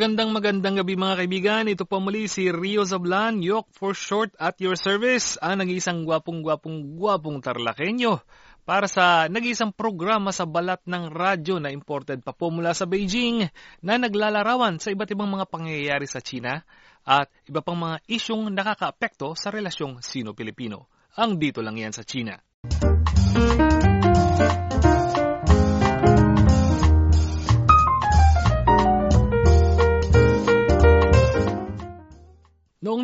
Magandang magandang gabi mga kaibigan. Ito po muli si Rio Zablan, Yok for short at your service, ang nag-iisang gwapong-gwapong gwapong tarlakenyo para sa nag-iisang programa sa balat ng radyo na imported pa po mula sa Beijing na naglalarawan sa iba't ibang mga pangyayari sa China at iba pang mga isyong nakakaapekto sa relasyong Sino-Pilipino. Ang dito lang yan sa China. Noong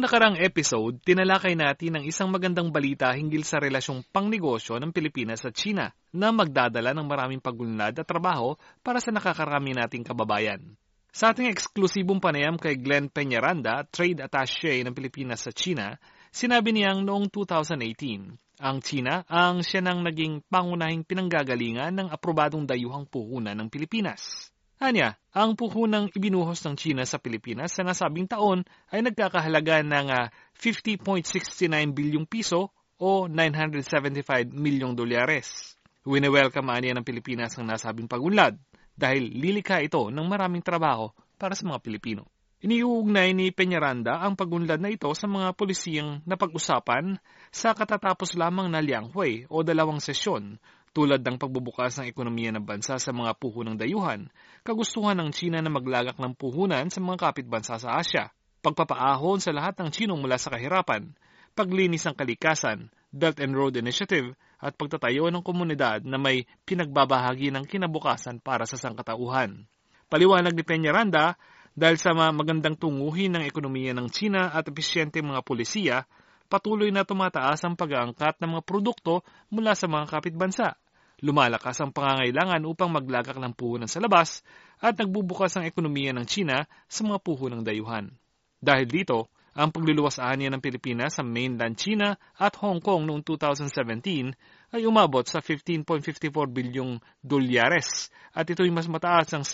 nakarang episode, tinalakay natin ang isang magandang balita hinggil sa relasyong pangnegosyo ng Pilipinas at China na magdadala ng maraming pagulnad at trabaho para sa nakakarami nating kababayan. Sa ating eksklusibong panayam kay Glenn Peñaranda, Trade Attaché ng Pilipinas sa China, sinabi niyang noong 2018, ang China ang siya nang naging pangunahing pinanggagalingan ng aprobadong dayuhang puhunan ng Pilipinas. Anya, ang puhunang ibinuhos ng China sa Pilipinas sa nasabing taon ay nagkakahalaga ng 50.69 ah, bilyong piso o 975 milyong dolyares. Wini-welcome anya ng Pilipinas ang nasabing pagunlad dahil lilikha ito ng maraming trabaho para sa mga Pilipino. Iniuugnay ni Peñaranda ang pagunlad na ito sa mga polisiyang napag-usapan sa katatapos lamang na Lianghui o dalawang sesyon tulad ng pagbubukas ng ekonomiya ng bansa sa mga puhunang dayuhan, kagustuhan ng China na maglagak ng puhunan sa mga kapitbansa sa Asya, pagpapaahon sa lahat ng Chinong mula sa kahirapan, paglinis ng kalikasan, Belt and Road Initiative, at pagtatayo ng komunidad na may pinagbabahagi ng kinabukasan para sa sangkatauhan. Paliwanag ni Peñaranda, dahil sa magandang tunguhin ng ekonomiya ng China at episyente mga polisiya, patuloy na tumataas ang pag-aangkat ng mga produkto mula sa mga kapitbansa Lumalakas ang pangangailangan upang maglagak ng puhunan sa labas at nagbubukas ang ekonomiya ng China sa mga puhunang dayuhan. Dahil dito, ang pagluluwas anya ng Pilipinas sa mainland China at Hong Kong noong 2017 ay umabot sa 15.54 bilyong dolyares at ito'y mas mataas ng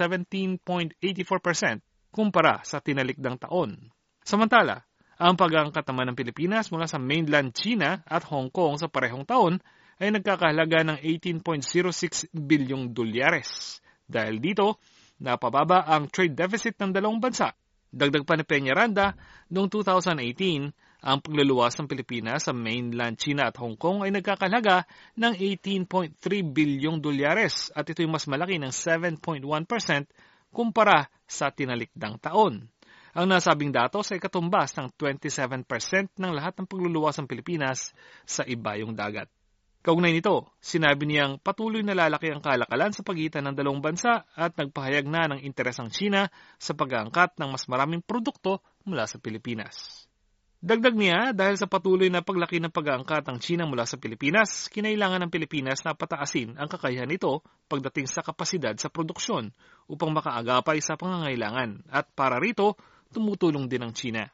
17.84% kumpara sa tinalikdang taon. Samantala, ang pag-aangkat naman ng Pilipinas mula sa mainland China at Hong Kong sa parehong taon ay nagkakahalaga ng 18.06 bilyong dolyares. Dahil dito, napababa ang trade deficit ng dalawang bansa. Dagdag pa ni Peñaranda, noong 2018, ang pagluluwas ng Pilipinas sa mainland China at Hong Kong ay nagkakalaga ng 18.3 bilyong dolyares at ito'y mas malaki ng 7.1% kumpara sa tinalikdang taon. Ang nasabing datos ay katumbas ng 27% ng lahat ng pagluluwas ng Pilipinas sa ibayong dagat. Kaugnay nito, sinabi niyang patuloy na lalaki ang kalakalan sa pagitan ng dalawang bansa at nagpahayag na ng interes ang China sa pag-aangkat ng mas maraming produkto mula sa Pilipinas. Dagdag niya, dahil sa patuloy na paglaki ng pag-aangkat ng China mula sa Pilipinas, kinailangan ng Pilipinas na pataasin ang kakayahan nito pagdating sa kapasidad sa produksyon upang makaagapay sa pangangailangan at para rito, tumutulong din ang China.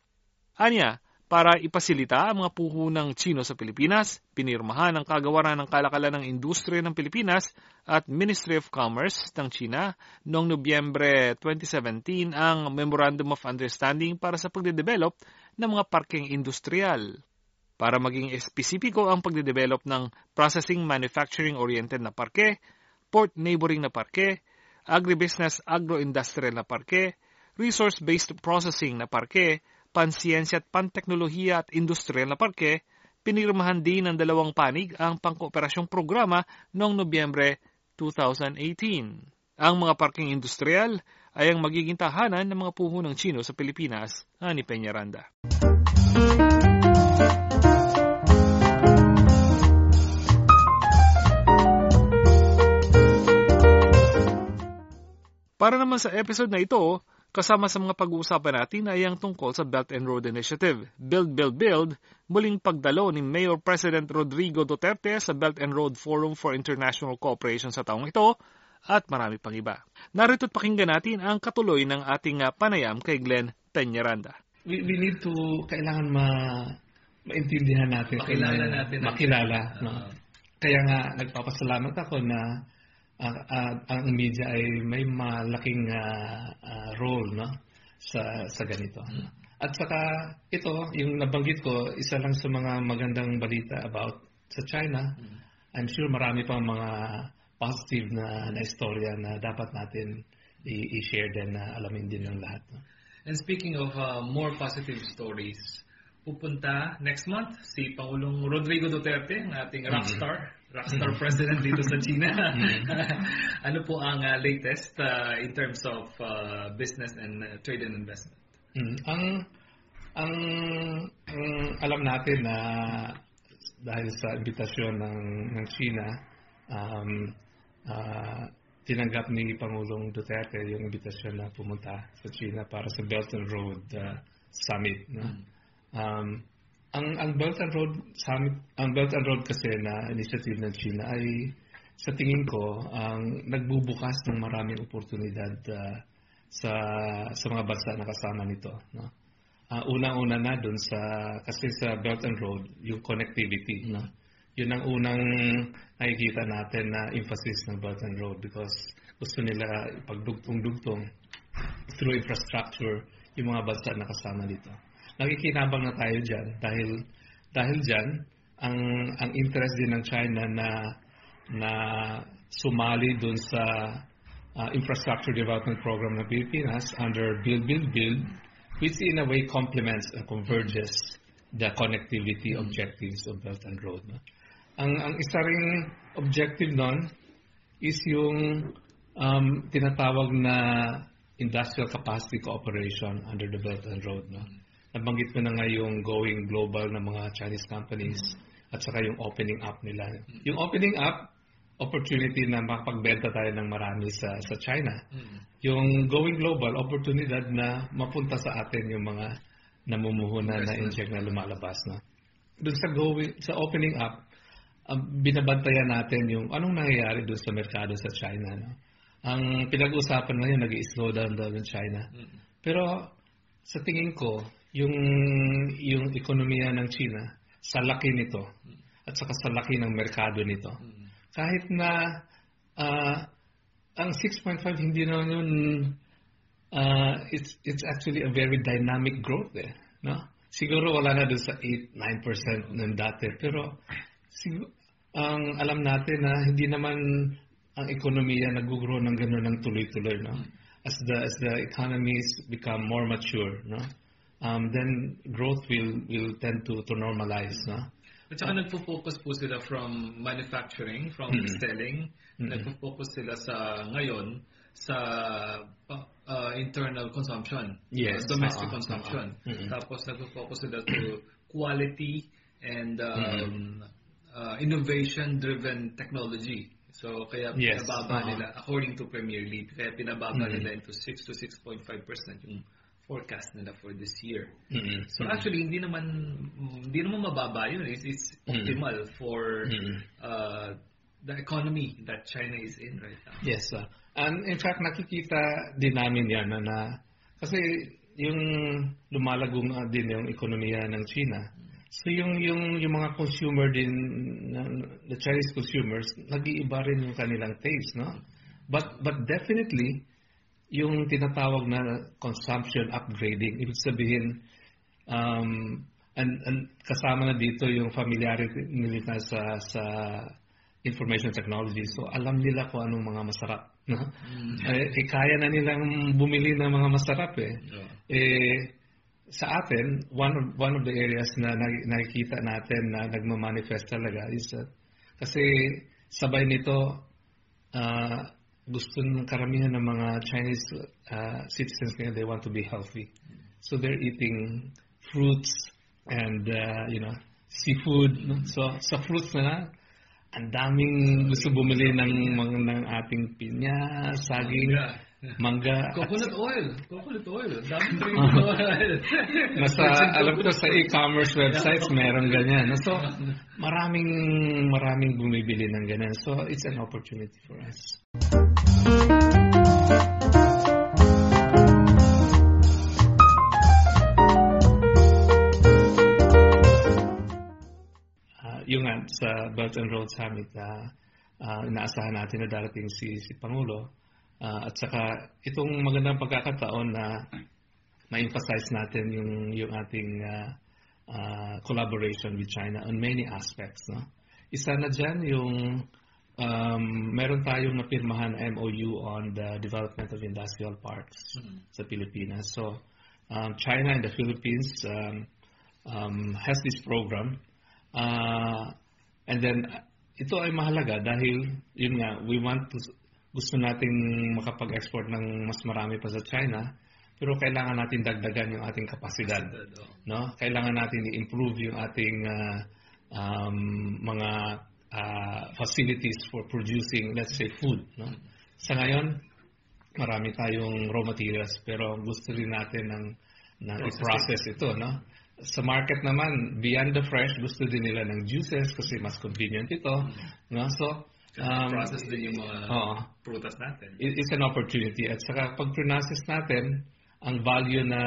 Anya, para ipasilita ang mga puhunang Chino sa Pilipinas, pinirmahan ang kagawaran ng kalakalan ng industriya ng Pilipinas at Ministry of Commerce ng China noong Nobyembre 2017 ang Memorandum of Understanding para sa pagdedevelop ng mga parking industrial. Para maging espesipiko ang pagdedevelop ng processing manufacturing-oriented na parke, port neighboring na parke, agribusiness agro-industrial na parke, resource-based processing na parke, pansiyensya at panteknolohiya at industrial na parke, pinirmahan din ng dalawang panig ang pangkooperasyong programa noong Nobyembre 2018. Ang mga parking industrial ay ang magiging tahanan ng mga puhunang Chino sa Pilipinas, ani Peñaranda. Para naman sa episode na ito, Kasama sa mga pag-uusapan natin ay ang tungkol sa Belt and Road Initiative. Build, Build, Build, muling pagdalo ni Mayor President Rodrigo Duterte sa Belt and Road Forum for International Cooperation sa taong ito at marami pang iba. Narito't pakinggan natin ang katuloy ng ating ah, panayam kay Glenn Peñaranda. We, we need to, kailangan ma, maintindihan natin. Makilala natin. Makilala. No? Kaya nga, nagpapasalamat ako na uh, uh, ang media ay may malaking uh, uh, role no sa sa ganito. Mm. At saka ito, yung nabanggit ko, isa lang sa mga magandang balita about sa China. I'm sure marami pang mga positive na, na istorya na dapat natin i-share din na alamin din ng lahat. No? And speaking of uh, more positive stories, pupunta next month si Pangulong Rodrigo Duterte, ang ating rockstar, rockstar president dito sa China. ano po ang uh, latest uh, in terms of uh, business and uh, trade and investment? Mm, ang ang ang alam natin na dahil sa imbitasyon ng ng China um, ah, tinanggap ni Pangulong Duterte yung imbitasyon na pumunta sa China para sa Belt and Road ah, Summit no? um, ang ang Belt and Road Summit ang Belt and Road kasi na initiative ng China ay sa tingin ko ang nagbubukas ng maraming oportunidad ah, sa sa mga bansa na kasama nito no? Ah, unang-una na dun sa kasi sa Belt and Road yung connectivity no? Yun ang unang nakikita natin na emphasis ng Belt and Road because gusto nila ipagdugtong-dugtong through infrastructure yung mga bansa na kasama dito nakikinabang na tayo diyan dahil dahil diyan ang ang interest din ng China na na sumali dun sa uh, infrastructure development program ng Pilipinas under Build Build Build which in a way complements and converges the connectivity objectives of Belt and Road. No? Ang ang isa ring objective nun is yung um, tinatawag na industrial capacity cooperation under the Belt and Road. No? Nabanggit mo na nga yung going global ng mga Chinese companies at saka yung opening up nila. Yung opening up, opportunity na makapagbenta tayo ng marami sa sa China. Yung going global, oportunidad na mapunta sa atin yung mga namumuhunan na inject na lumalabas na. Doon sa going sa opening up, um, binabantayan natin yung anong nangyayari doon sa merkado sa China. No? Ang pinag-usapan ngayon, nag-slow down daw ng China. Pero sa tingin ko, yung yung ekonomiya ng China, sa laki nito, at saka sa laki ng merkado nito, kahit na ah, ang 6.5 hindi na yun ah, it's it's actually a very dynamic growth eh no? Siguro wala na dun sa 8 9% ng dati pero sig- ang alam natin na hindi naman ang ekonomiya nag-grow ng gano'n ng tuloy-tuloy no? As the as the economies become more mature no um, then growth will will tend to to normalize no At saka nagpo-focus po sila from manufacturing, from selling. Nagpo-focus sila sa ngayon sa uh, internal consumption, Yes. uh, domestic Oo, consumption. oo. Mm-mm. Tapos nagpo-focus sila to quality and um, uh, innovation-driven technology. So kaya Yes, pinababa oo. nila according to Premier League, kaya pinababa Mm-mm. nila into 6 to 6.5% yung forecast nila for this year. Mm-mm. So actually hindi naman hindi naman mababa yun. It's, it's optimal for Mm-mm. uh, the economy that China is in right now. Yes, sir. And in fact, nakikita din namin yan na, na kasi yung lumalago nga din yung ekonomiya ng China. So yung yung yung mga consumer din ng the Chinese consumers nag-iiba rin yung kanilang taste, no? But but definitely yung tinatawag na consumption upgrading, ibig sabihin um, and, and kasama na dito yung familiarity nila sa sa information technology. So alam nila kung anong mga masarap. No? Eh, eh, kaya na nilang bumili ng mga masarap eh. Eh, sa atin, one of, one of the areas na nak- nakikita natin na nagmamanifest talaga is that kasi sabay nito ah, gusto ng karamihan ng mga Chinese ah, citizens ngayon, they want to be healthy. So they're eating fruits and uh, you know seafood. no? So sa fruits na ang daming gusto bumili ng ng ating pinya, saging, mangga. Coconut oil. Coconut oil. Dami coconut oil. Nasa, alam ko sa e-commerce websites meron ganyan. So, maraming maraming bumibili ng ganyan. So, it's an opportunity for us. Ah, yung nga, sa Belt and Road Summit, ah, ah, inaasahan natin na darating si, si Pangulo. Ah, at saka, itong magandang pagkakataon na ma-emphasize natin yung, yung ating ah, ah, collaboration with China on many aspects. No? Isa na dyan yung um, meron tayong napirmahan na MOU on the development of industrial parks sa Pilipinas. So, um, China and the Philippines um, um, has this program. Uh, and then, ito ay mahalaga dahil, yun nga, we want to, gusto nating makapag-export ng mas marami pa sa China, pero kailangan natin dagdagan yung ating kapasidad. No? Kailangan natin i-improve yung ating uh, um, mga uh, facilities for producing, let's say, food. No? Sa ngayon, marami tayong raw materials, pero gusto rin natin ng, ng i-process ito. No? Sa market naman, beyond the fresh, gusto din nila ng juices kasi mas convenient ito. No? So, um, process din yung mga oo, prutas natin. it- it's an opportunity. At saka pag process natin, ang value na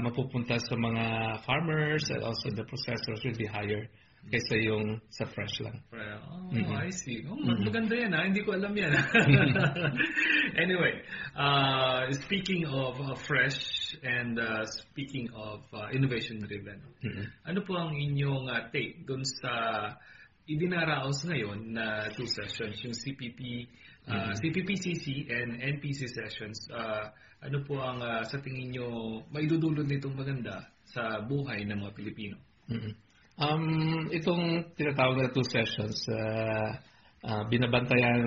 mapupunta sa mga farmers and also the processors will be higher kaysa yung sa fresh lang. Oh, Mhm. I see. Oh, mag- maganda yan ha. Hindi ko alam yan. anyway, uh, speaking of uh, fresh and uh, speaking of uh, innovation-driven, Mhm. ano po ang inyong uh, take dun sa idinaraos ngayon na two sessions, yung CPP, uh, CPPCC and NPC sessions. Uh, ano po ang uh, sa tingin nyo maidudulot nitong maganda sa buhay ng mga Pilipino? Mhm. Um, itong tinatawag na two sessions, uh, uh, binabantayan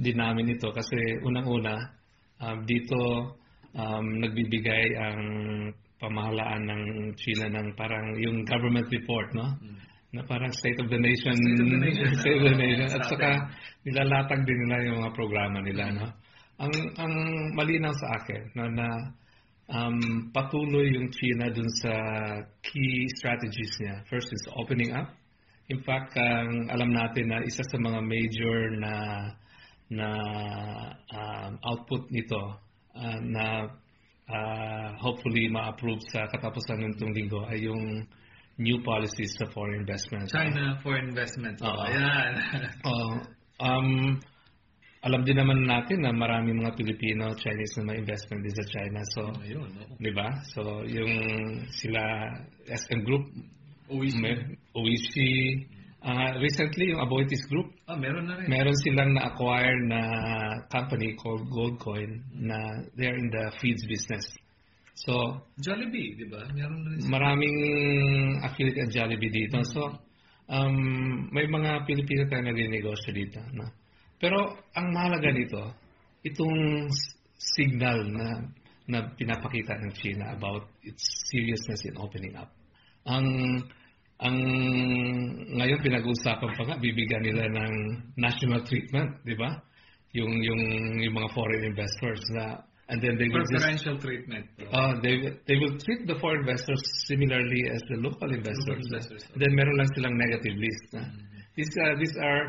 din namin ito kasi unang-una, um, dito um, nagbibigay ang pamahalaan ng China ng parang yung government report, no? Na parang State of the Nation. State of the Nation, State of the Nation. At saka nilalatag din nila yung mga programa nila, no? Ang, ang malinaw sa akin no, na um, patuloy yung China dun sa key strategies niya. First is opening up. In fact, ang alam natin na isa sa mga major na na um, output nito uh, na uh, hopefully ma-approve sa katapusan ng linggo ay yung new policies sa foreign investment. China for investment. Oo. Ayan. Oh, um, alam din naman natin na marami mga Pilipino, Chinese na may investment din sa China. So, Ayun, no? di ba? So, yung sila SM Group, OEC. may, OEC, ah, recently yung Aboitiz Group, Ah, meron na rin. meron silang na-acquire na company called Goldcoin na they're in the feeds business. So, Jollibee, di ba? Meron rin. sila. maraming affiliate at Jollibee dito. So, um, may mga Pilipino tayo nagninegosyo dito. No? Pero, ang mahalaga nito, itong signal na na pinapakita ng China about its seriousness in opening up. Ang ang ngayon pinag-uusapan pa nga bibigyan nila ng national treatment, di ba? Yung yung yung mga foreign investors na and then they will Preferential treatment. Uh, they they will treat the foreign investors similarly as the local investors. Local investors. Mm-hmm. Then meron lang silang negative list. na. These are these are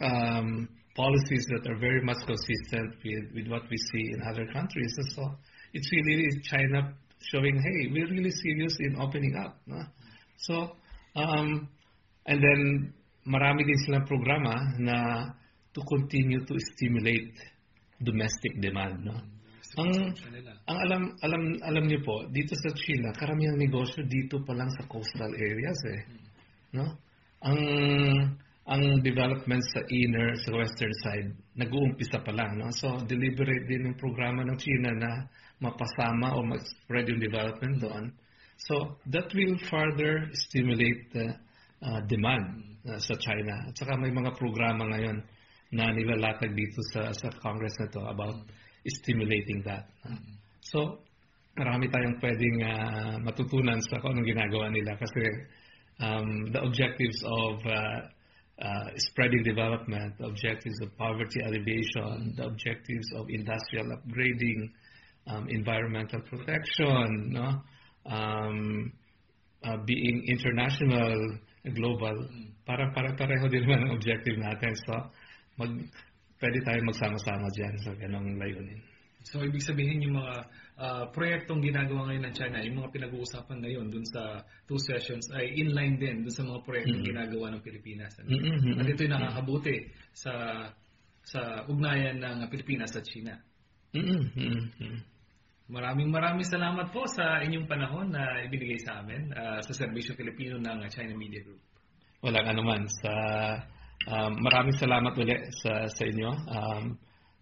um, policies that are very much consistent with, with what we see in other countries. And so it's really China showing, hey, we're really serious in opening up. no? So um, and then marami din silang programa na to continue to stimulate domestic demand. No? Ang ang alam alam alam niyo po dito sa China karamihan negosyo dito pa lang sa coastal areas eh no? Ang ang development sa inner sa western side nag-uumpisa pa lang no? So deliberate din yung programa ng China na mapasama o mag-spread yung development doon. So that will further stimulate the uh, demand uh, sa China. At saka may mga programa ngayon na nilalatag dito sa sa Congress na to about stimulating that. So, marami tayong pwedeng ah, matutunan sa kung anong ginagawa nila kasi um, the objectives of uh, uh, spreading development, the objectives of poverty alleviation, the objectives of industrial upgrading, um, environmental protection, no? um, uh, being international, global, parang para pareho din naman ang objective natin. So, mag, pwede tayo magsama-sama dyan sa ganong layunin. So, ibig sabihin yung mga ah, proyektong ginagawa ngayon ng China, yung mga pinag-uusapan ngayon dun sa two sessions ay inline din dun sa mga proyektong ginagawa ng Pilipinas. Ano? Mm-mm. At ito'y nakakabuti sa sa ugnayan ng Pilipinas at China. Mm-mm. Mm-mm. Maraming maraming salamat po sa inyong panahon na ibinigay sa amin ah, sa Serbisyo Filipino ng China Media Group. Walang anuman sa um, maraming salamat ulit sa, sa inyo. Um,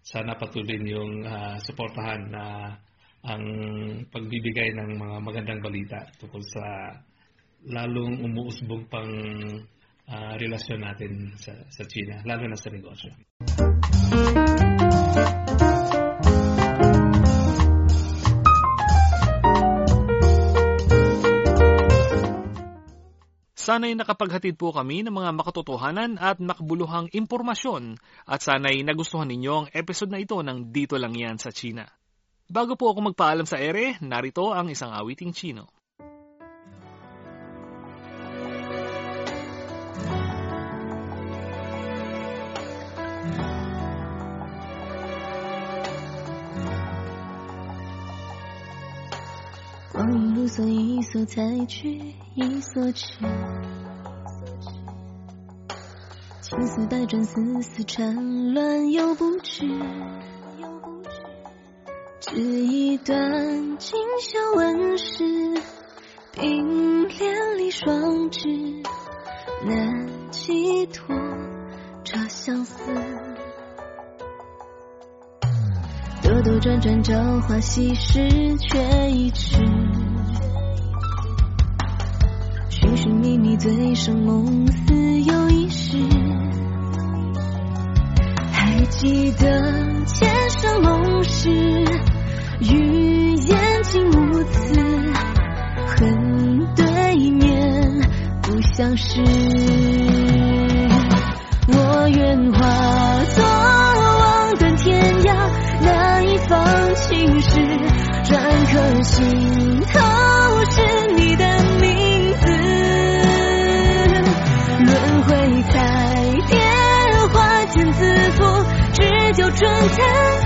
sana patuloy niyong uh, suportahan na ang pagbibigay ng mga magandang balita tungkol sa lalong umuusbong pang uh, relasyon natin sa, sa China, lalo na sa negosyo. Sana'y nakapaghatid po kami ng mga makatotohanan at makabuluhang impormasyon at sana'y nagustuhan ninyo ang episode na ito ng Dito Lang Yan sa China. Bago po ako magpaalam sa ere, narito ang isang awiting Chino. 所，采去，一所去。青丝百转，丝丝缠乱，又不知。织一段锦绣纹饰，冰莲里双枝，难寄托这相思。兜兜转转，朝花夕拾，却已迟。寻觅觅，醉生梦死又一世。还记得前生盟誓，语言竟无词，恨对面不相识。我愿化作望断天涯，那一方青石，篆刻心头是轮回彩蝶，花间自缚，只求春蚕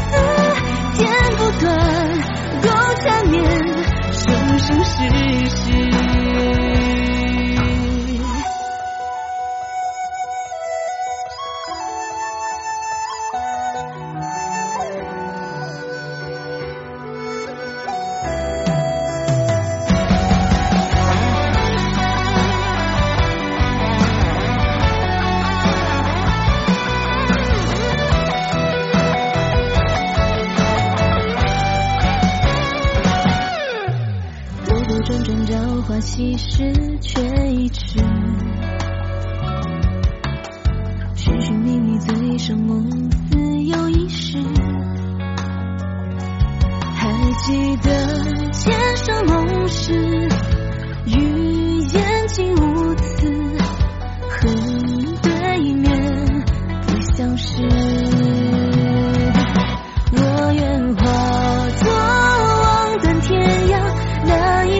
丝，剪不断，共缠绵，生生世世。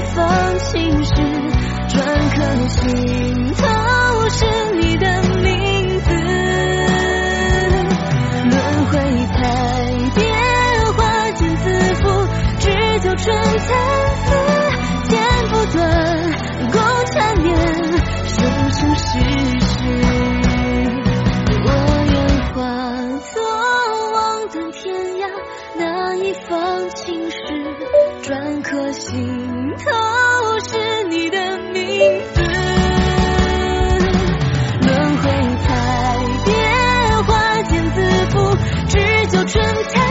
方青史篆刻心头，是你的。有春天。